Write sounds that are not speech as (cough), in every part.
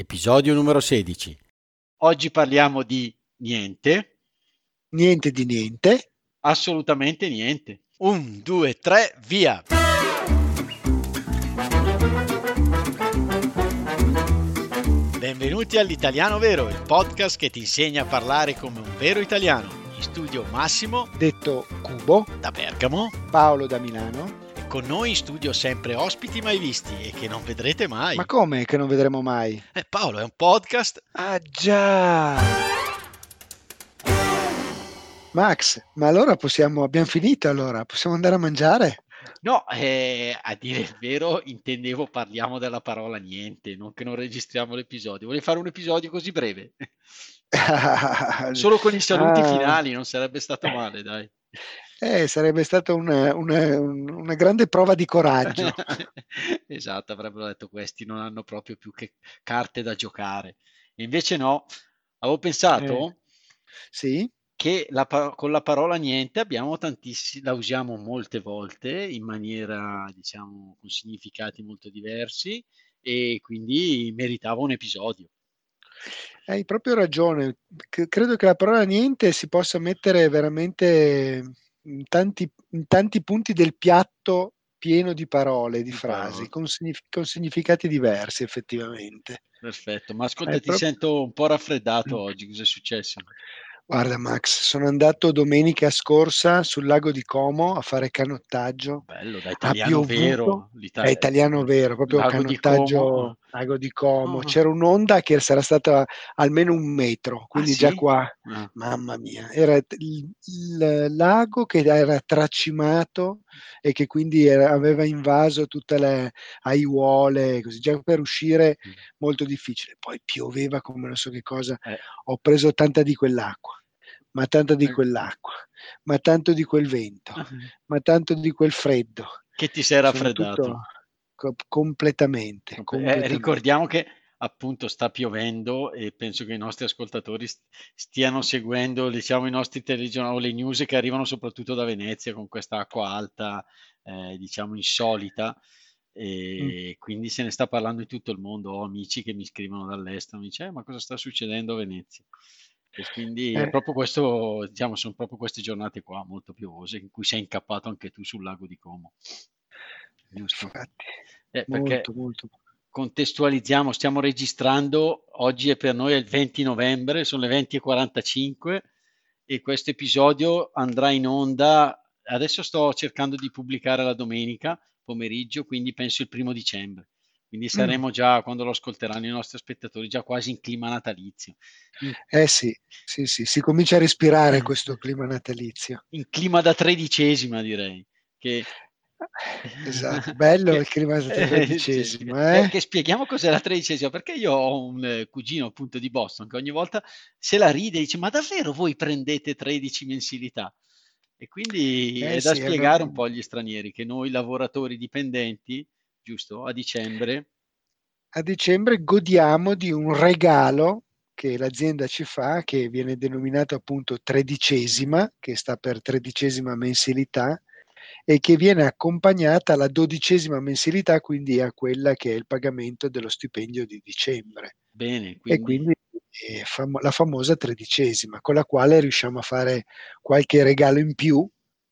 episodio numero 16. Oggi parliamo di niente, Niente di niente. assolutamente niente. Un, due, tre, via! Benvenuti all'Italiano Vero, il podcast che ti insegna a parlare come un vero italiano. In studio Massimo Detto Cubo, da Bergamo Paolo da Milano. Con noi in studio sempre ospiti mai visti e che non vedrete mai. Ma come che non vedremo mai? Eh, Paolo è un podcast Ah già! Max, ma allora possiamo, abbiamo finito allora, possiamo andare a mangiare? No, eh, a dire il vero, intendevo parliamo della parola niente, non che non registriamo l'episodio. Volevo fare un episodio così breve, (laughs) solo con i saluti Ah. finali, non sarebbe stato male, dai. Eh, sarebbe stata una, una- un- una grande prova di coraggio. (laughs) Esatto, avrebbero detto questi non hanno proprio più che carte da giocare. E invece no, avevo pensato Eh. Sì? che la con la parola niente abbiamo tantissimi, la usiamo molte volte in maniera, diciamo, con significati molto diversi e quindi meritava un episodio. Hai proprio ragione. C- credo che la parola niente si possa mettere veramente in tanti, in tanti punti del piatto pieno di parole, di frasi, con, signif- con significati diversi effettivamente. Perfetto, ma ascolta, Hai ti proprio- sento un po' raffreddato oggi, cosa è successo? Guarda Max, sono andato domenica scorsa sul lago di Como a fare canottaggio. Bello, da italiano piovuto, vero, è l'Italia- italiano vero, proprio Lago canottaggio. Lago di Como. Ah. C'era un'onda che sarà stata almeno un metro, quindi già sì? qua, Ah, mamma mia, era il, il lago che era tracimato e che quindi era- aveva invaso tutte le aiuole, così già per uscire Mm. molto difficile. Poi pioveva come non so che cosa. eh, Ho preso tanta di quell'acqua, ma tanta di Eh. quell'acqua, ma tanto di quel vento, ma tanto di quel freddo. Che ti sei raffreddato? Completamente, Eh, completamente. ricordiamo che appunto sta piovendo e penso che i nostri ascoltatori st- stiano seguendo, diciamo, i nostri telegiornali o le news che arrivano soprattutto da Venezia con questa acqua alta, eh, diciamo, insolita. E quindi se ne sta parlando in tutto il mondo. Ho amici che mi scrivono dall'estero, mi dice, "Eh, ma cosa sta succedendo a Venezia? E quindi è Eh. proprio questo, diciamo, sono proprio queste giornate qua molto piovose in cui sei incappato anche tu sul lago di Como. Giusto? Infatti, Eh, perché molto, molto. contestualizziamo, stiamo registrando, oggi è per noi è il 20 novembre, sono le 20.45 e questo episodio andrà in onda, adesso sto cercando di pubblicare la domenica pomeriggio, quindi penso il primo dicembre. Quindi saremo già, quando lo ascolteranno i nostri spettatori, già quasi in clima natalizio. In, Eh sì, sì, sì, si comincia a respirare (laughs) questo clima natalizio. in clima da tredicesima, direi. Che... Esatto, (laughs) bello il clima da Eh, tredicesima, sì, eh? che- che spieghiamo cos'è la tredicesima, perché io ho un eh, cugino appunto di Boston che ogni volta se la ride e dice ma davvero voi prendete 13 mensilità? E quindi Eh è da sì, è spiegare una- un po' agli stranieri che noi lavoratori dipendenti, giusto, a dicembre, A dicembre godiamo di un regalo che l'azienda ci fa, che viene denominato appunto tredicesima, che sta per tredicesima mensilità, e che viene accompagnata alla dodicesima mensilità, quindi a quella che è il pagamento dello stipendio di dicembre. bene, E quindi quindi è famo- la famosa tredicesima, con la quale riusciamo a fare qualche regalo in più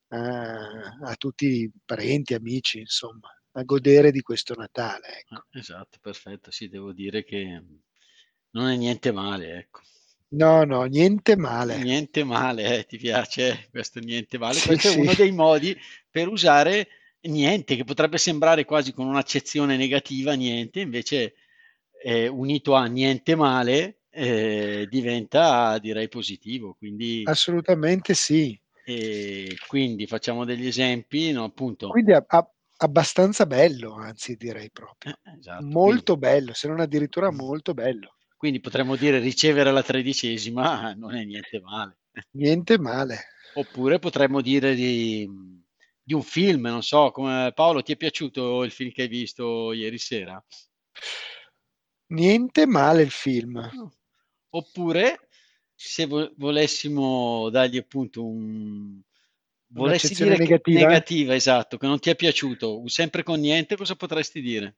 a, a tutti i parenti, amici, insomma, a godere di questo Natale. Ecco. ah, esatto, perfetto, sì, devo dire che non è niente male, ecco. No, no, niente male. Niente male, eh, ti piace eh, questo niente male? Sì, Questo è sì. uno dei modi per usare niente, che potrebbe sembrare quasi con un'accezione negativa, niente, invece eh, unito a niente male eh, diventa, direi, positivo. Quindi, Assolutamente sì. e quindi facciamo degli esempi, no, appunto. Quindi a- a- abbastanza bello, anzi direi proprio. Eh, esatto, Molto bello, se non addirittura molto bello. Quindi, potremmo dire ricevere la tredicesima non è niente male. Niente male. Oppure potremmo dire di, di un film, non so, come Paolo, ti è piaciuto il film che hai visto ieri sera? Niente male il film. Oppure, se vo- volessimo dargli appunto un... Volessi dire negativa? negativa, esatto, che non ti è piaciuto, sempre con niente, cosa potresti dire?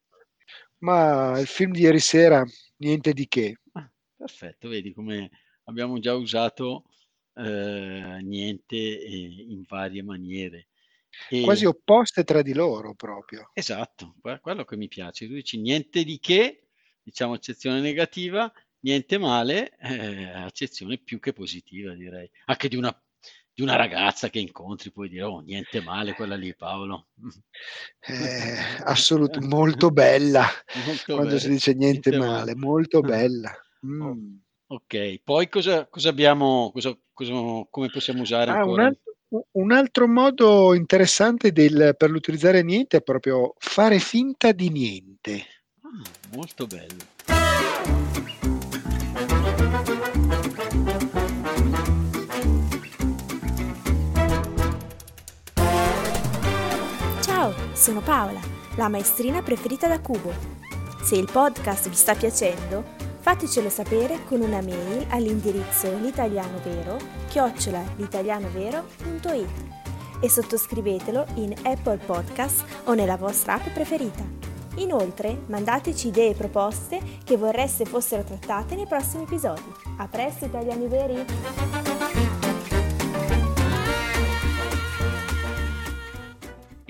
Ma il film di ieri sera niente di che. Ah, perfetto, vedi come abbiamo già usato eh, niente eh, in varie maniere. E... Quasi opposte tra di loro proprio. Esatto, quello che mi piace. Tu dici niente di che, diciamo accezione negativa, niente male, eh, accezione più che positiva direi. Anche di una, di una ragazza che incontri puoi dire, oh niente male quella lì Paolo. Eh, assolutamente, molto bella. (laughs) Molto Quando bella. si dice niente, niente male, male, molto bella. Mm. Oh. Ok, poi cosa, cosa abbiamo, cosa, cosa, come possiamo usare ah, un altro, un altro, modo interessante del, per l'utilizzare niente è proprio fare finta di niente. Ah, molto bello. Sono Paola, la maestrina preferita da Cubo. Se il podcast vi sta piacendo, Fatecelo sapere con una mail all'indirizzo l'italianovero chiocciola l'italianovero.it e sottoscrivetelo in Apple Podcast o nella vostra app preferita. Inoltre mandateci idee e proposte che vorreste fossero trattate nei prossimi episodi. A presto italiani veri!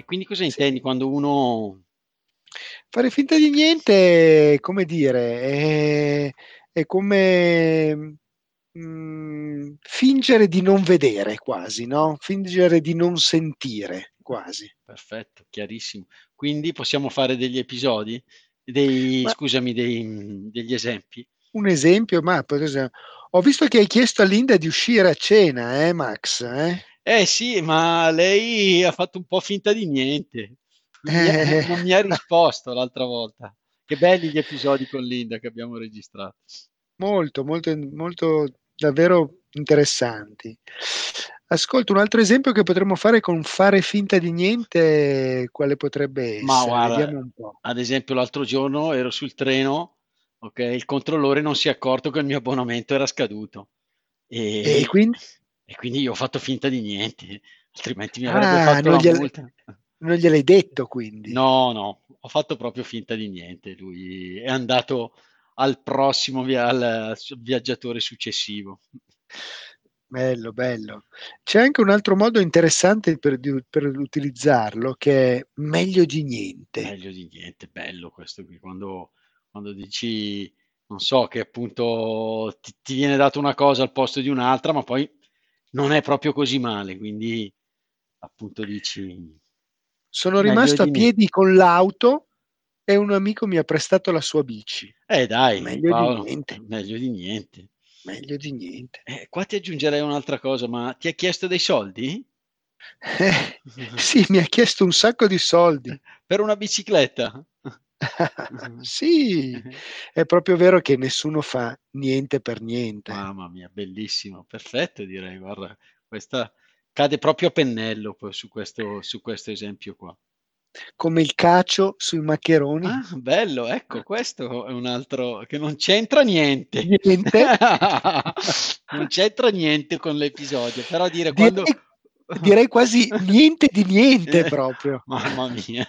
Quindi cosa intendi quando uno Fare finta di niente, come dire, è, è come mh, mm, fingere di non vedere quasi, no? Fingere di non sentire quasi. Perfetto, chiarissimo. Quindi possiamo fare degli episodi, dei, ma, scusami, dei, degli esempi. Un esempio, ma per esempio, ho visto che hai chiesto a Linda di uscire a cena, eh, Max? Eh? Eh sì, ma lei ha fatto un po' finta di niente. Eh. Non mi ha risposto l'altra volta. Che belli gli episodi con Linda che abbiamo registrato. Molto, molto, molto davvero interessanti. Ascolta, un altro esempio che potremmo fare con fare finta di niente, quale potrebbe essere? Ma guarda, ad esempio l'altro giorno ero sul treno, ok, il controllore non si è accorto che il mio abbonamento era scaduto. E, e, quindi? E quindi io ho fatto finta di niente, altrimenti mi avrebbe ah, fatto la multa. Non gliel'hai detto quindi? No, no, ho fatto proprio finta di niente. Lui è andato al prossimo via- al viaggiatore successivo. Bello, bello. C'è anche un altro modo interessante per, per, utilizzarlo che è meglio di niente. Meglio di niente, bello questo qui. Quando, quando dici, non so, che appunto ti, ti viene data una cosa al posto di un'altra, ma poi non è proprio così male, quindi appunto dici sono rimasto a piedi con l'auto e un amico mi ha prestato la sua bici. Eh dai, meglio Paolo, di niente. Meglio di niente. Meglio di niente. Eh, qua ti aggiungerei un'altra cosa, ma ti ha chiesto dei soldi? Eh, sì, mi ha chiesto un sacco di soldi. Per una bicicletta? (laughs) sì, (laughs) è proprio vero che nessuno fa niente per niente. Mamma mia, bellissimo, perfetto direi, guarda, questa cade proprio a pennello su questo, su questo esempio qua. Come il cacio sui maccheroni. Ah, bello, ecco, questo è un altro che non c'entra niente. Niente. (laughs) non c'entra niente con l'episodio, però dire quando... direi quasi niente di niente (laughs) proprio. Mamma mia.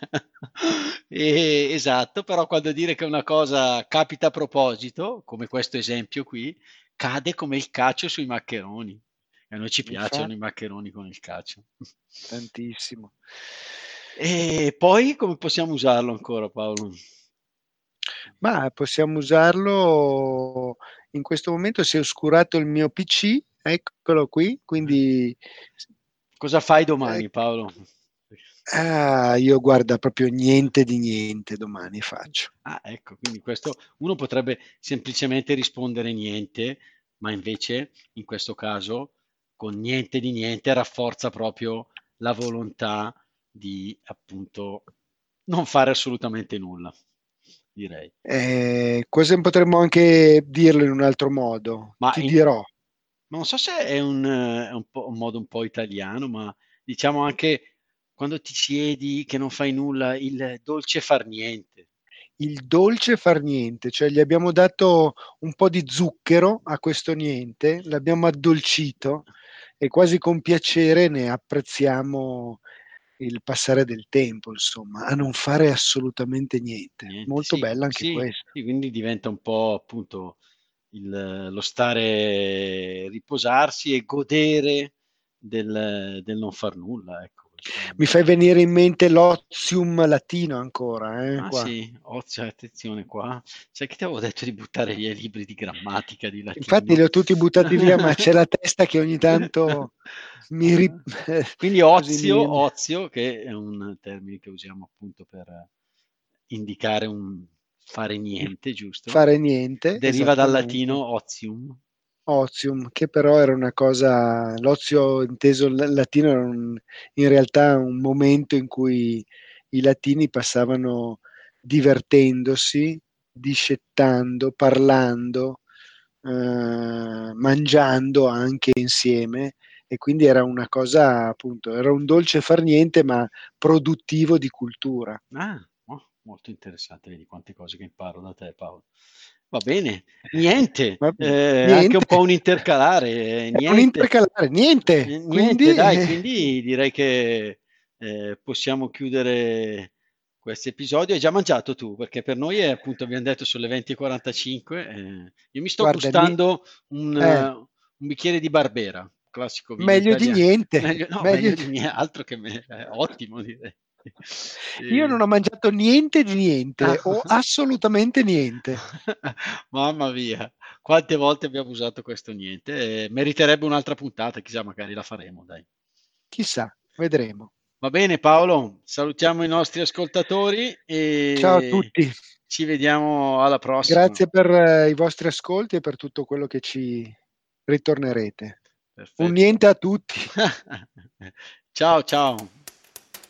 E, esatto, però quando dire che una cosa capita a proposito, come questo esempio qui, cade come il cacio sui maccheroni. E a noi ci piacciono Infatti. i maccheroni con il cacio. Tantissimo. E poi come possiamo usarlo ancora Paolo? Ma possiamo usarlo in questo momento si è oscurato il mio PC, eccolo qui, quindi cosa fai domani eh, Paolo? Ah, io guarda proprio niente di niente domani faccio. Ah, ecco, quindi questo uno potrebbe semplicemente rispondere niente, ma invece in questo caso con niente di niente rafforza proprio la volontà di appunto non fare assolutamente nulla, direi. Eh, cosa potremmo anche dirlo in un altro modo? Ma Ti in, dirò. Non so se è un, è un, un modo un po' italiano, ma diciamo anche quando ti siedi che non fai nulla, il dolce far niente il dolce far niente, cioè gli abbiamo dato un po' di zucchero a questo niente, l'abbiamo addolcito e quasi con piacere ne apprezziamo il passare del tempo, insomma, a non fare assolutamente niente. Niente, Molto sì, bella anche sì, questa. sì, quindi diventa un po' appunto il- lo stare, riposarsi e godere del, del non far nulla, ecco. Mi fai venire in mente l'ozium latino ancora, eh, Ah sì, ozio, attenzione qua. Sai che ti avevo detto di buttare via i libri di grammatica di latino? Infatti li ho tutti buttati via, ma c'è la testa che ogni tanto (laughs) mi ri... (laughs) Quindi ozio, (laughs) mi- ozio, che è un termine che usiamo appunto per indicare un fare niente, giusto? fare niente. Deriva dal latino ozium. Ozium, che però era una cosa, l'ozio inteso in latino era un- in realtà un momento in cui i latini passavano divertendosi, discettando, parlando, eh, mangiando anche insieme e quindi era una cosa appunto, era un dolce far niente ma produttivo di cultura. Ah, molto interessante, vedi quante cose che imparo da te Paolo. Va bene, niente, (laughs) Va- eh, niente. anche un po' un intercalare, eh, Era un niente. intercalare, niente. Niente, Quindi, dai, (laughs) quindi direi che eh, possiamo chiudere questo episodio. Hai già mangiato tu? Perché per noi è appunto, abbiamo detto, sono le 20.45. eh, io mi sto Guarda, gustando un, eh. un bicchiere di Barbera, classico vino meglio di italiano. niente. Meglio, no, meglio meglio di- di niente, altro che me, ottimo direi. Io non ho mangiato niente di niente, Ah. o assolutamente niente. (laughs) Mamma mia, quante volte abbiamo usato questo niente? Eh, meriterebbe un'altra puntata, chissà, magari la faremo, dai. Chissà, vedremo. Va bene Paolo, salutiamo i nostri ascoltatori e Ciao a tutti. ci vediamo alla prossima. Grazie per eh, i vostri ascolti e per tutto quello che ci ritornerete. Perfetto. Un niente a tutti. (laughs) ciao ciao.